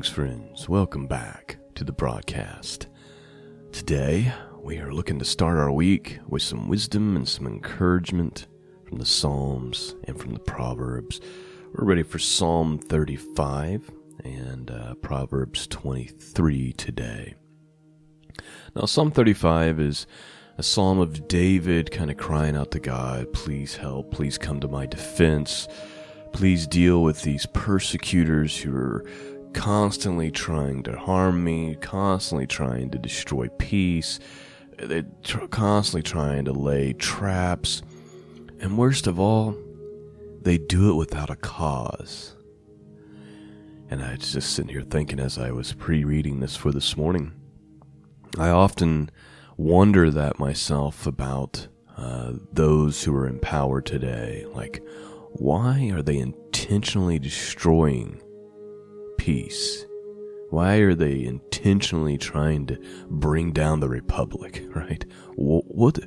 Greetings, friends. Welcome back to the broadcast. Today, we are looking to start our week with some wisdom and some encouragement from the Psalms and from the Proverbs. We're ready for Psalm 35 and uh, Proverbs 23 today. Now, Psalm 35 is a psalm of David kind of crying out to God, please help, please come to my defense. Please deal with these persecutors who are constantly trying to harm me, constantly trying to destroy peace. They're tr- constantly trying to lay traps. And worst of all, they do it without a cause. And I was just sitting here thinking as I was pre reading this for this morning. I often wonder that myself about uh, those who are in power today. Like, why are they intentionally destroying peace? Why are they intentionally trying to bring down the republic, right? What,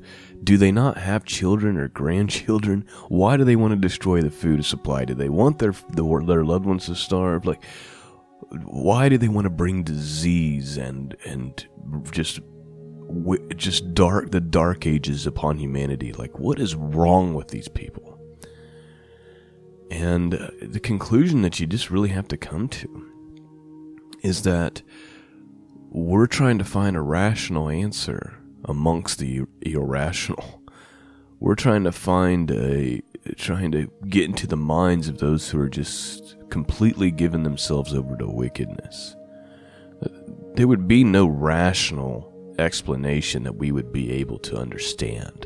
do they not have children or grandchildren? Why do they want to destroy the food supply? Do they want their their loved ones to starve? Like why do they want to bring disease and and just just dark the dark ages upon humanity? Like what is wrong with these people? And uh, the conclusion that you just really have to come to is that we're trying to find a rational answer amongst the irrational. We're trying to find a trying to get into the minds of those who are just completely giving themselves over to wickedness. There would be no rational explanation that we would be able to understand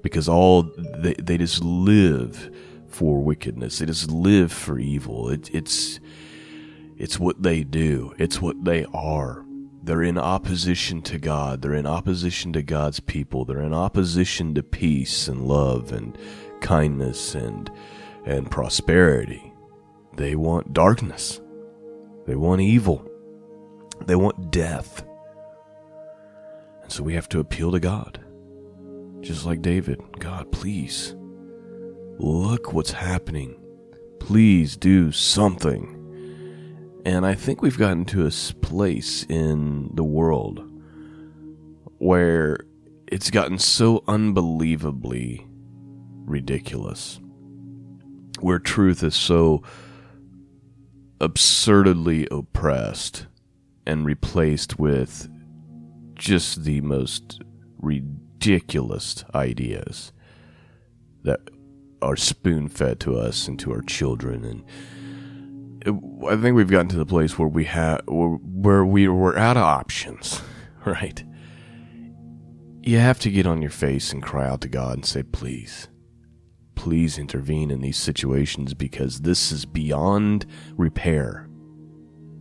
because all they, they just live for wickedness. They just live for evil. It, it's it's what they do. It's what they are. They're in opposition to God. They're in opposition to God's people. They're in opposition to peace and love and kindness and and prosperity. They want darkness. They want evil. They want death. And so we have to appeal to God. Just like David, God, please Look what's happening. Please do something. And I think we've gotten to a place in the world where it's gotten so unbelievably ridiculous. Where truth is so absurdly oppressed and replaced with just the most ridiculous ideas that are spoon fed to us and to our children and I think we've gotten to the place where we have where we we're out of options, right? You have to get on your face and cry out to God and say, "Please, please intervene in these situations because this is beyond repair.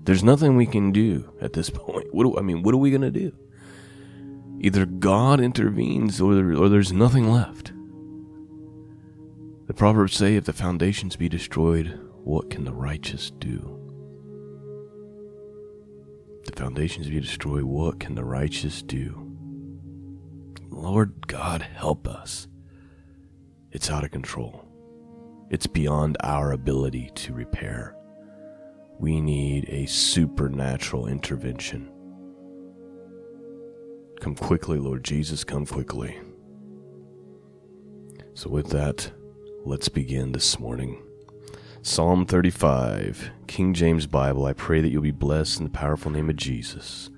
There's nothing we can do at this point. What do, I mean, what are we going to do? Either God intervenes or, or there's nothing left." The Proverbs say, If the foundations be destroyed, what can the righteous do? The foundations be destroyed, what can the righteous do? Lord God, help us. It's out of control. It's beyond our ability to repair. We need a supernatural intervention. Come quickly, Lord Jesus, come quickly. So, with that, Let's begin this morning. Psalm 35, King James Bible. I pray that you'll be blessed in the powerful name of Jesus.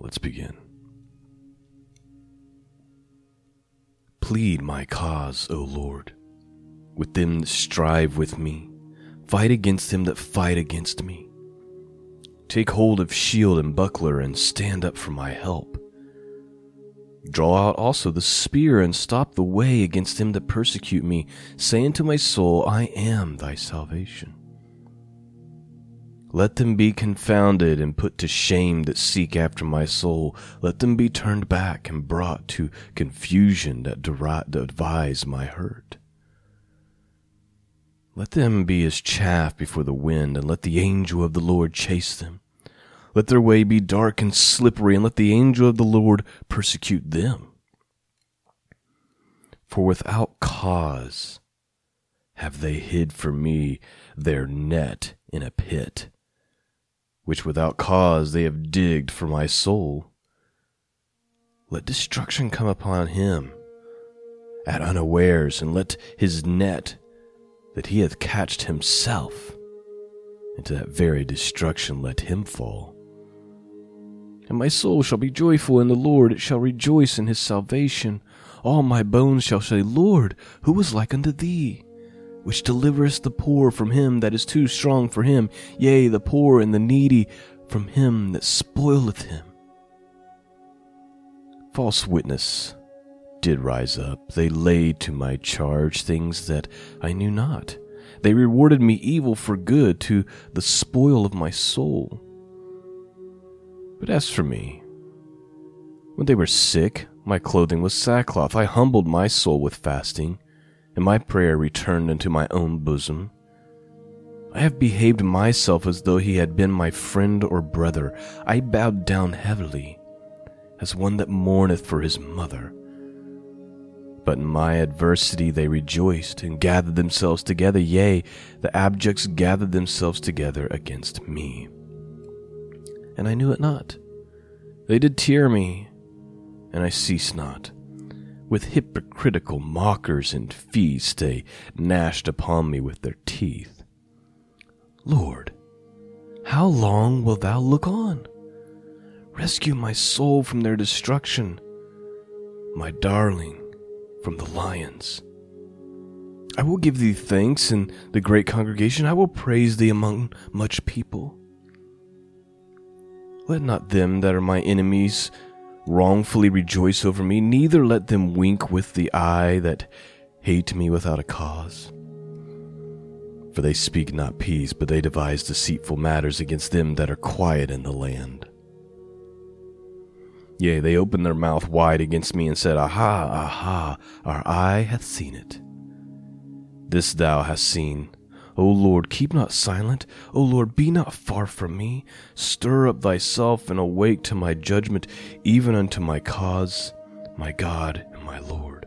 Let's begin. Plead my cause, O Lord, with them that strive with me. Fight against them that fight against me. Take hold of shield and buckler and stand up for my help. Draw out also the spear and stop the way against him that persecute me, saying to my soul, I am thy salvation. Let them be confounded and put to shame that seek after my soul. Let them be turned back and brought to confusion that, devise my hurt. Let them be as chaff before the wind, and let the angel of the Lord chase them. Let their way be dark and slippery, and let the angel of the Lord persecute them. For without cause have they hid for me their net in a pit. which without cause they have digged for my soul. Let destruction come upon him at unawares, and let his net that he hath catched himself into that very destruction let him fall. And my soul shall be joyful in the Lord, it shall rejoice in his salvation. All my bones shall say, Lord, who is like unto thee? which deliverest the poor from him that is too strong for him, yea, the poor and the needy from him that spoileth him. False witness did rise up. They laid to my charge things that I knew not. They rewarded me evil for good to the spoil of my soul. But as for me, when they were sick, my clothing was sackcloth. I humbled my soul with fasting and my prayer returned into my own bosom. I have behaved myself as though he had been my friend or brother. I bowed down heavily, as one that mourneth for his mother. But in my adversity they rejoiced and gathered themselves together. Yea, the abjects gathered themselves together against me. And I knew it not. They did tear me, and I ceased not. With hypocritical mockers and feast, they gnashed upon me with their teeth. Lord, how long wilt thou look on? Rescue my soul from their destruction, my darling from the lions. I will give thee thanks in the great congregation. I will praise thee among much people. Let not them that are my enemies wrongfully rejoice over me, neither let them wink with the eye that hate me without a cause. For they speak not peace, but they devise deceitful matters against them that are quiet in the land. Yea, they opened their mouth wide against me and said, Aha, aha, our eye hath seen it. This thou hast seen, O Lord, keep not silent. O Lord, be not far from me. Stir up thyself and awake to my judgment, even unto my cause, my God and my Lord.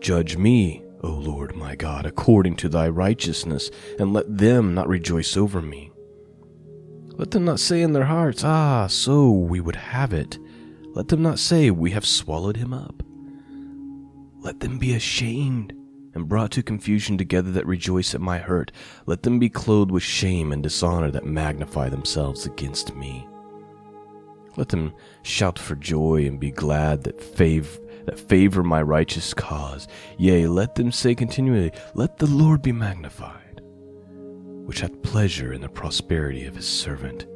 Judge me, O Lord my God, according to thy righteousness, and let them not rejoice over me. Let them not say in their hearts, Ah, so we would have it. Let them not say, We have swallowed him up. Let them be ashamed and brought to confusion together that rejoice at my hurt. Let them be clothed with shame and dishonor that magnify themselves against me. Let them shout for joy and be glad that favor that favor my righteous cause. Yea, let them say continually, Let the Lord be magnified, which hath pleasure in the prosperity of his servant.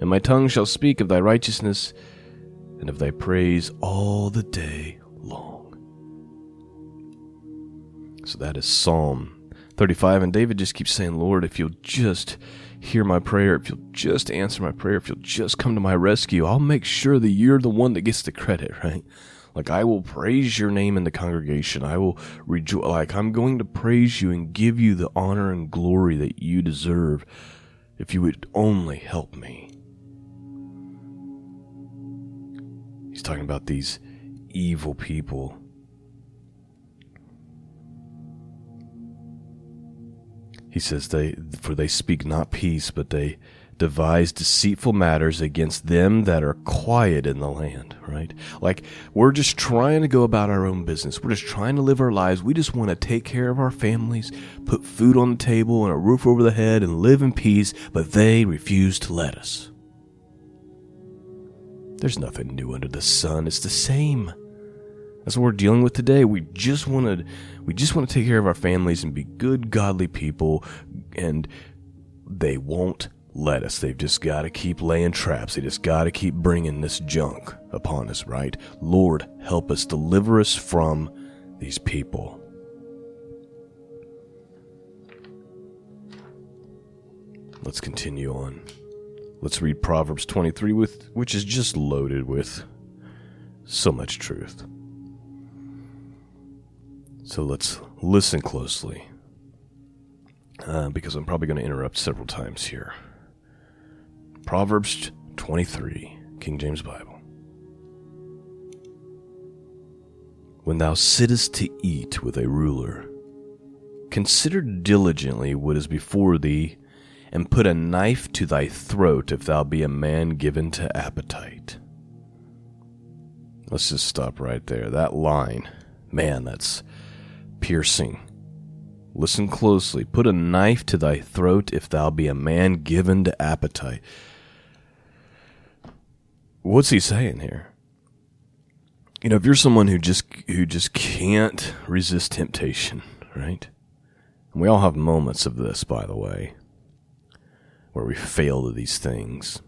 And my tongue shall speak of thy righteousness and of thy praise all the day long. So that is Psalm 35. And David just keeps saying, Lord, if you'll just hear my prayer, if you'll just answer my prayer, if you'll just come to my rescue, I'll make sure that you're the one that gets the credit, right? Like I will praise your name in the congregation. I will rejoice. Like I'm going to praise you and give you the honor and glory that you deserve if you would only help me. He's talking about these evil people He says they for they speak not peace, but they devise deceitful matters against them that are quiet in the land, right? Like we're just trying to go about our own business. We're just trying to live our lives. We just want to take care of our families, put food on the table and a roof over the head and live in peace, but they refuse to let us. There's nothing new under the sun. It's the same. That's what we're dealing with today. We just want to we just want to take care of our families and be good godly people and they won't let us. They've just got to keep laying traps. They just got to keep bringing this junk upon us, right? Lord, help us deliver us from these people. Let's continue on. Let's read Proverbs 23 with which is just loaded with so much truth. So let's listen closely, uh, because I'm probably going to interrupt several times here. Proverbs 23, King James Bible. When thou sittest to eat with a ruler, consider diligently what is before thee, and put a knife to thy throat if thou be a man given to appetite. Let's just stop right there. That line, man, that's piercing. Listen closely. Put a knife to thy throat if thou be a man given to appetite. What's he saying here? You know, if you're someone who just who just can't resist temptation, right? And we all have moments of this, by the way, where we fail to these things.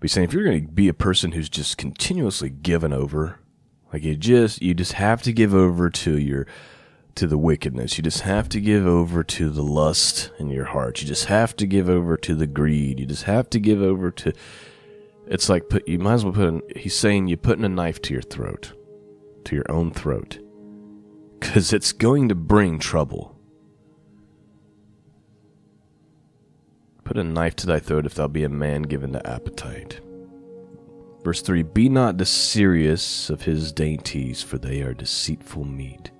But saying if you're going to be a person who's just continuously given over, like you just you just have to give over to your to the wickedness. You just have to give over to the lust in your heart. You just have to give over to the greed. You just have to give over to. It's like put. You might as well put. An, he's saying you're putting a knife to your throat, to your own throat, because it's going to bring trouble. Put a knife to thy throat if thou be a man given to appetite. Verse 3 Be not desirious of his dainties, for they are deceitful meat.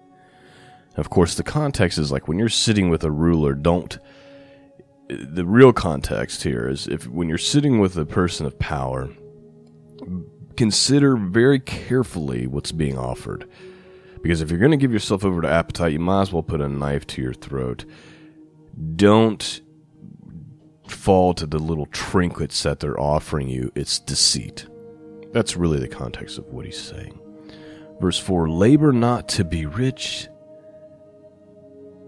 Of course, the context is like when you're sitting with a ruler, don't. The real context here is if when you're sitting with a person of power, consider very carefully what's being offered. Because if you're going to give yourself over to appetite, you might as well put a knife to your throat. Don't fall to the little trinkets that they're offering you. It's deceit. That's really the context of what he's saying. Verse 4 Labor not to be rich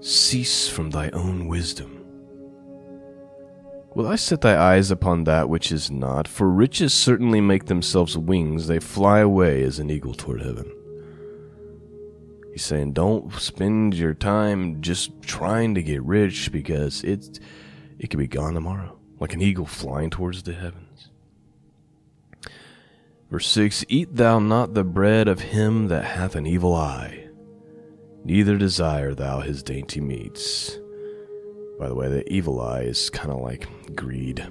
Cease from thy own wisdom. Will I set thy eyes upon that which is not? For riches certainly make themselves wings, they fly away as an eagle toward heaven. He's saying, don't spend your time just trying to get rich because it's it could be gone tomorrow, like an eagle flying towards the heavens. Verse 6 Eat thou not the bread of him that hath an evil eye neither desire thou his dainty meats. By the way, the evil eye is kind of like greed.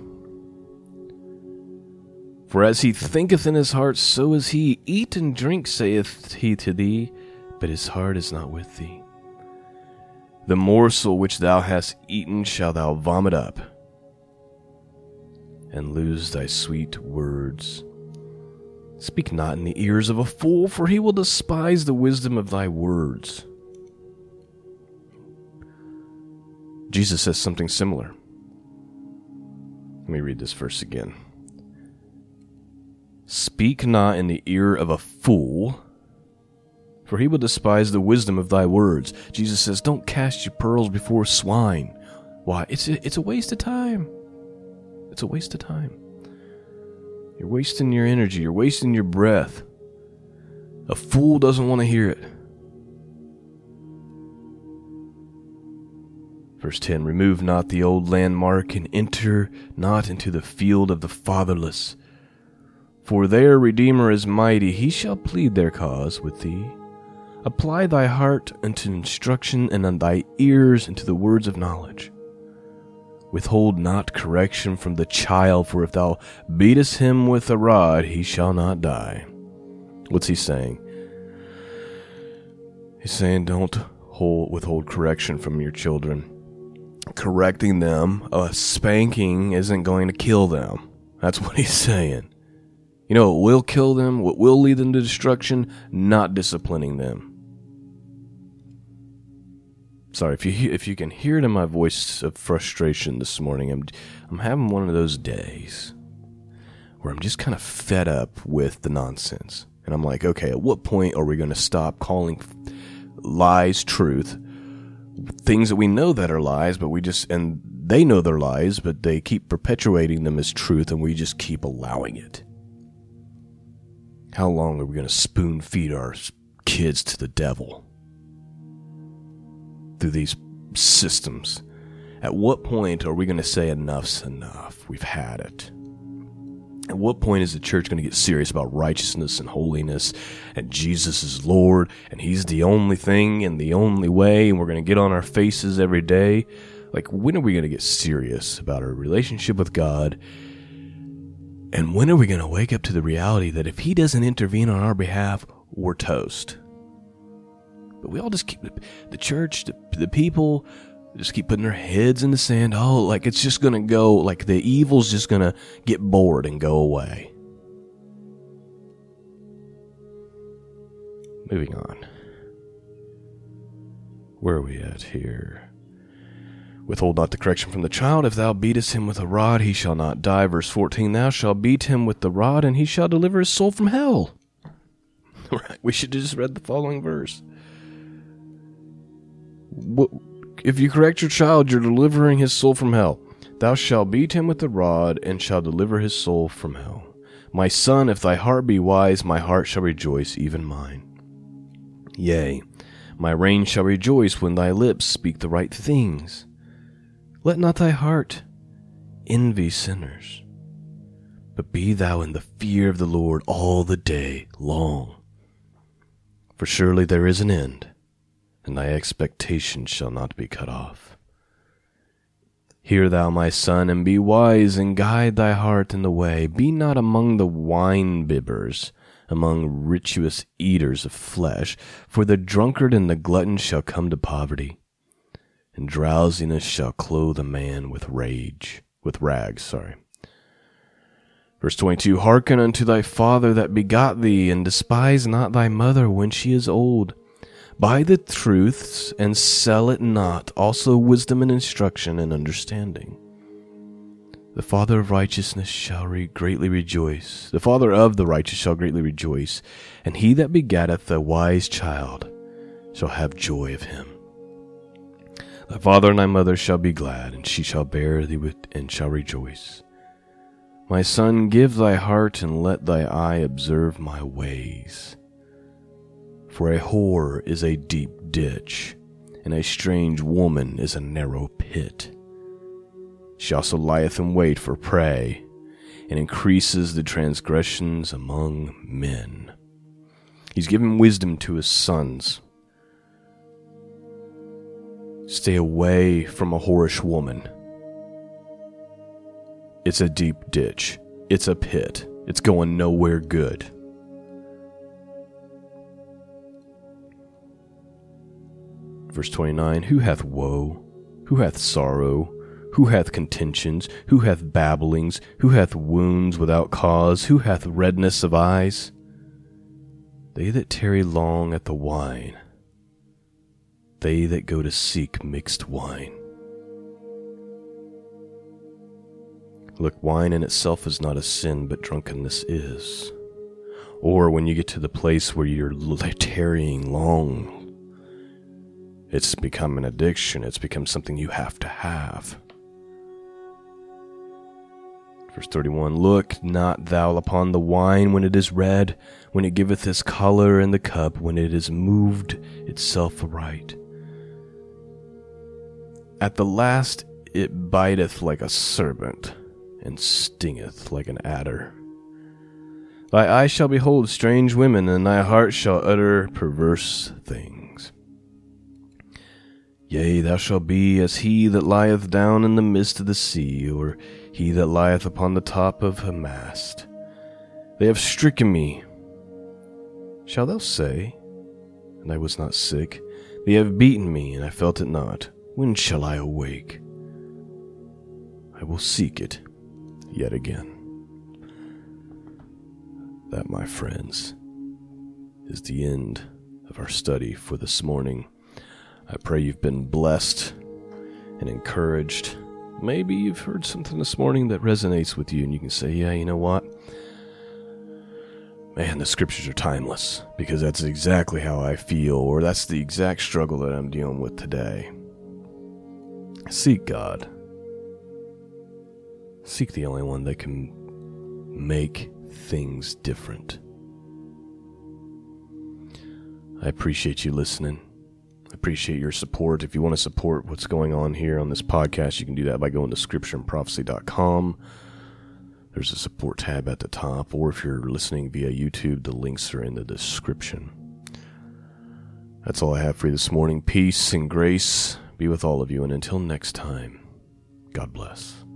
For as he thinketh in his heart, so is he. Eat and drink, saith he to thee, but his heart is not with thee. The morsel which thou hast eaten shall thou vomit up, and lose thy sweet words. Speak not in the ears of a fool, for he will despise the wisdom of thy words. Jesus says something similar. Let me read this verse again. Speak not in the ear of a fool, for he will despise the wisdom of thy words. Jesus says, Don't cast your pearls before swine. Why? It's a, it's a waste of time. It's a waste of time. You're wasting your energy, you're wasting your breath. A fool doesn't want to hear it. Verse 10 Remove not the old landmark, and enter not into the field of the fatherless. For their Redeemer is mighty, he shall plead their cause with thee. Apply thy heart unto instruction, and on thy ears unto the words of knowledge. Withhold not correction from the child, for if thou beatest him with a rod, he shall not die. What's he saying? He's saying, don't hold, withhold correction from your children correcting them, a spanking isn't going to kill them. That's what he's saying. You know, it will kill them, what will lead them to destruction, not disciplining them. Sorry if you if you can hear it in my voice of frustration this morning. I'm I'm having one of those days where I'm just kind of fed up with the nonsense, and I'm like, okay, at what point are we going to stop calling lies truth things that we know that are lies, but we just, and they know they're lies, but they keep perpetuating them as truth, and we just keep allowing it. How long are we going to spoon feed our kids to the devil? Through these systems. At what point are we going to say enough's enough? We've had it. At what point is the church going to get serious about righteousness and holiness and Jesus is Lord and He's the only thing and the only way and we're going to get on our faces every day? Like, when are we going to get serious about our relationship with God? And when are we going to wake up to the reality that if He doesn't intervene on our behalf, we're toast? But we all just keep the church, the, the people, just keep putting their heads in the sand. Oh, like it's just going to go, like the evil's just going to get bored and go away. Moving on. Where are we at here? Withhold not the correction from the child. If thou beatest him with a rod, he shall not die. Verse 14 Thou shalt beat him with the rod, and he shall deliver his soul from hell. right, we should have just read the following verse. If you correct your child, you're delivering his soul from hell. Thou shalt beat him with the rod, and shall deliver his soul from hell. My son, if thy heart be wise, my heart shall rejoice, even mine. Yea, my reign shall rejoice when thy lips speak the right things. Let not thy heart envy sinners, but be thou in the fear of the Lord all the day long. For surely there is an end and thy expectation shall not be cut off. Hear thou, my son, and be wise, and guide thy heart in the way. Be not among the wine bibbers, among rituous eaters of flesh, for the drunkard and the glutton shall come to poverty, and drowsiness shall clothe a man with rage, with rags, sorry. Verse 22 Hearken unto thy father that begot thee, and despise not thy mother when she is old Buy the truths and sell it not, also wisdom and instruction and understanding. The father of righteousness shall re- greatly rejoice. The father of the righteous shall greatly rejoice, and he that begetteth a wise child shall have joy of him. Thy father and thy mother shall be glad, and she shall bear thee with, and shall rejoice. My son, give thy heart and let thy eye observe my ways. For a whore is a deep ditch, and a strange woman is a narrow pit. She also lieth in wait for prey, and increases the transgressions among men. He's given wisdom to his sons. Stay away from a whorish woman. It's a deep ditch. It's a pit. It's going nowhere good. Verse 29 Who hath woe? Who hath sorrow? Who hath contentions? Who hath babblings? Who hath wounds without cause? Who hath redness of eyes? They that tarry long at the wine, they that go to seek mixed wine. Look, wine in itself is not a sin, but drunkenness is. Or when you get to the place where you're tarrying long it's become an addiction, it's become something you have to have. Verse 31 Look not thou upon the wine when it is red, when it giveth its color, in the cup when it is moved itself aright. At the last it biteth like a serpent, and stingeth like an adder. Thy eyes shall behold strange women, and thy heart shall utter perverse things. Yea, thou shalt be as he that lieth down in the midst of the sea, or he that lieth upon the top of a mast. They have stricken me. Shall thou say, and I was not sick? They have beaten me, and I felt it not. When shall I awake? I will seek it yet again. That, my friends, is the end of our study for this morning. I pray you've been blessed and encouraged. Maybe you've heard something this morning that resonates with you, and you can say, Yeah, you know what? Man, the scriptures are timeless because that's exactly how I feel, or that's the exact struggle that I'm dealing with today. Seek God. Seek the only one that can make things different. I appreciate you listening appreciate your support. If you want to support what's going on here on this podcast, you can do that by going to scriptureandprophecy.com. There's a support tab at the top, or if you're listening via YouTube, the links are in the description. That's all I have for you this morning. Peace and grace be with all of you, and until next time, God bless.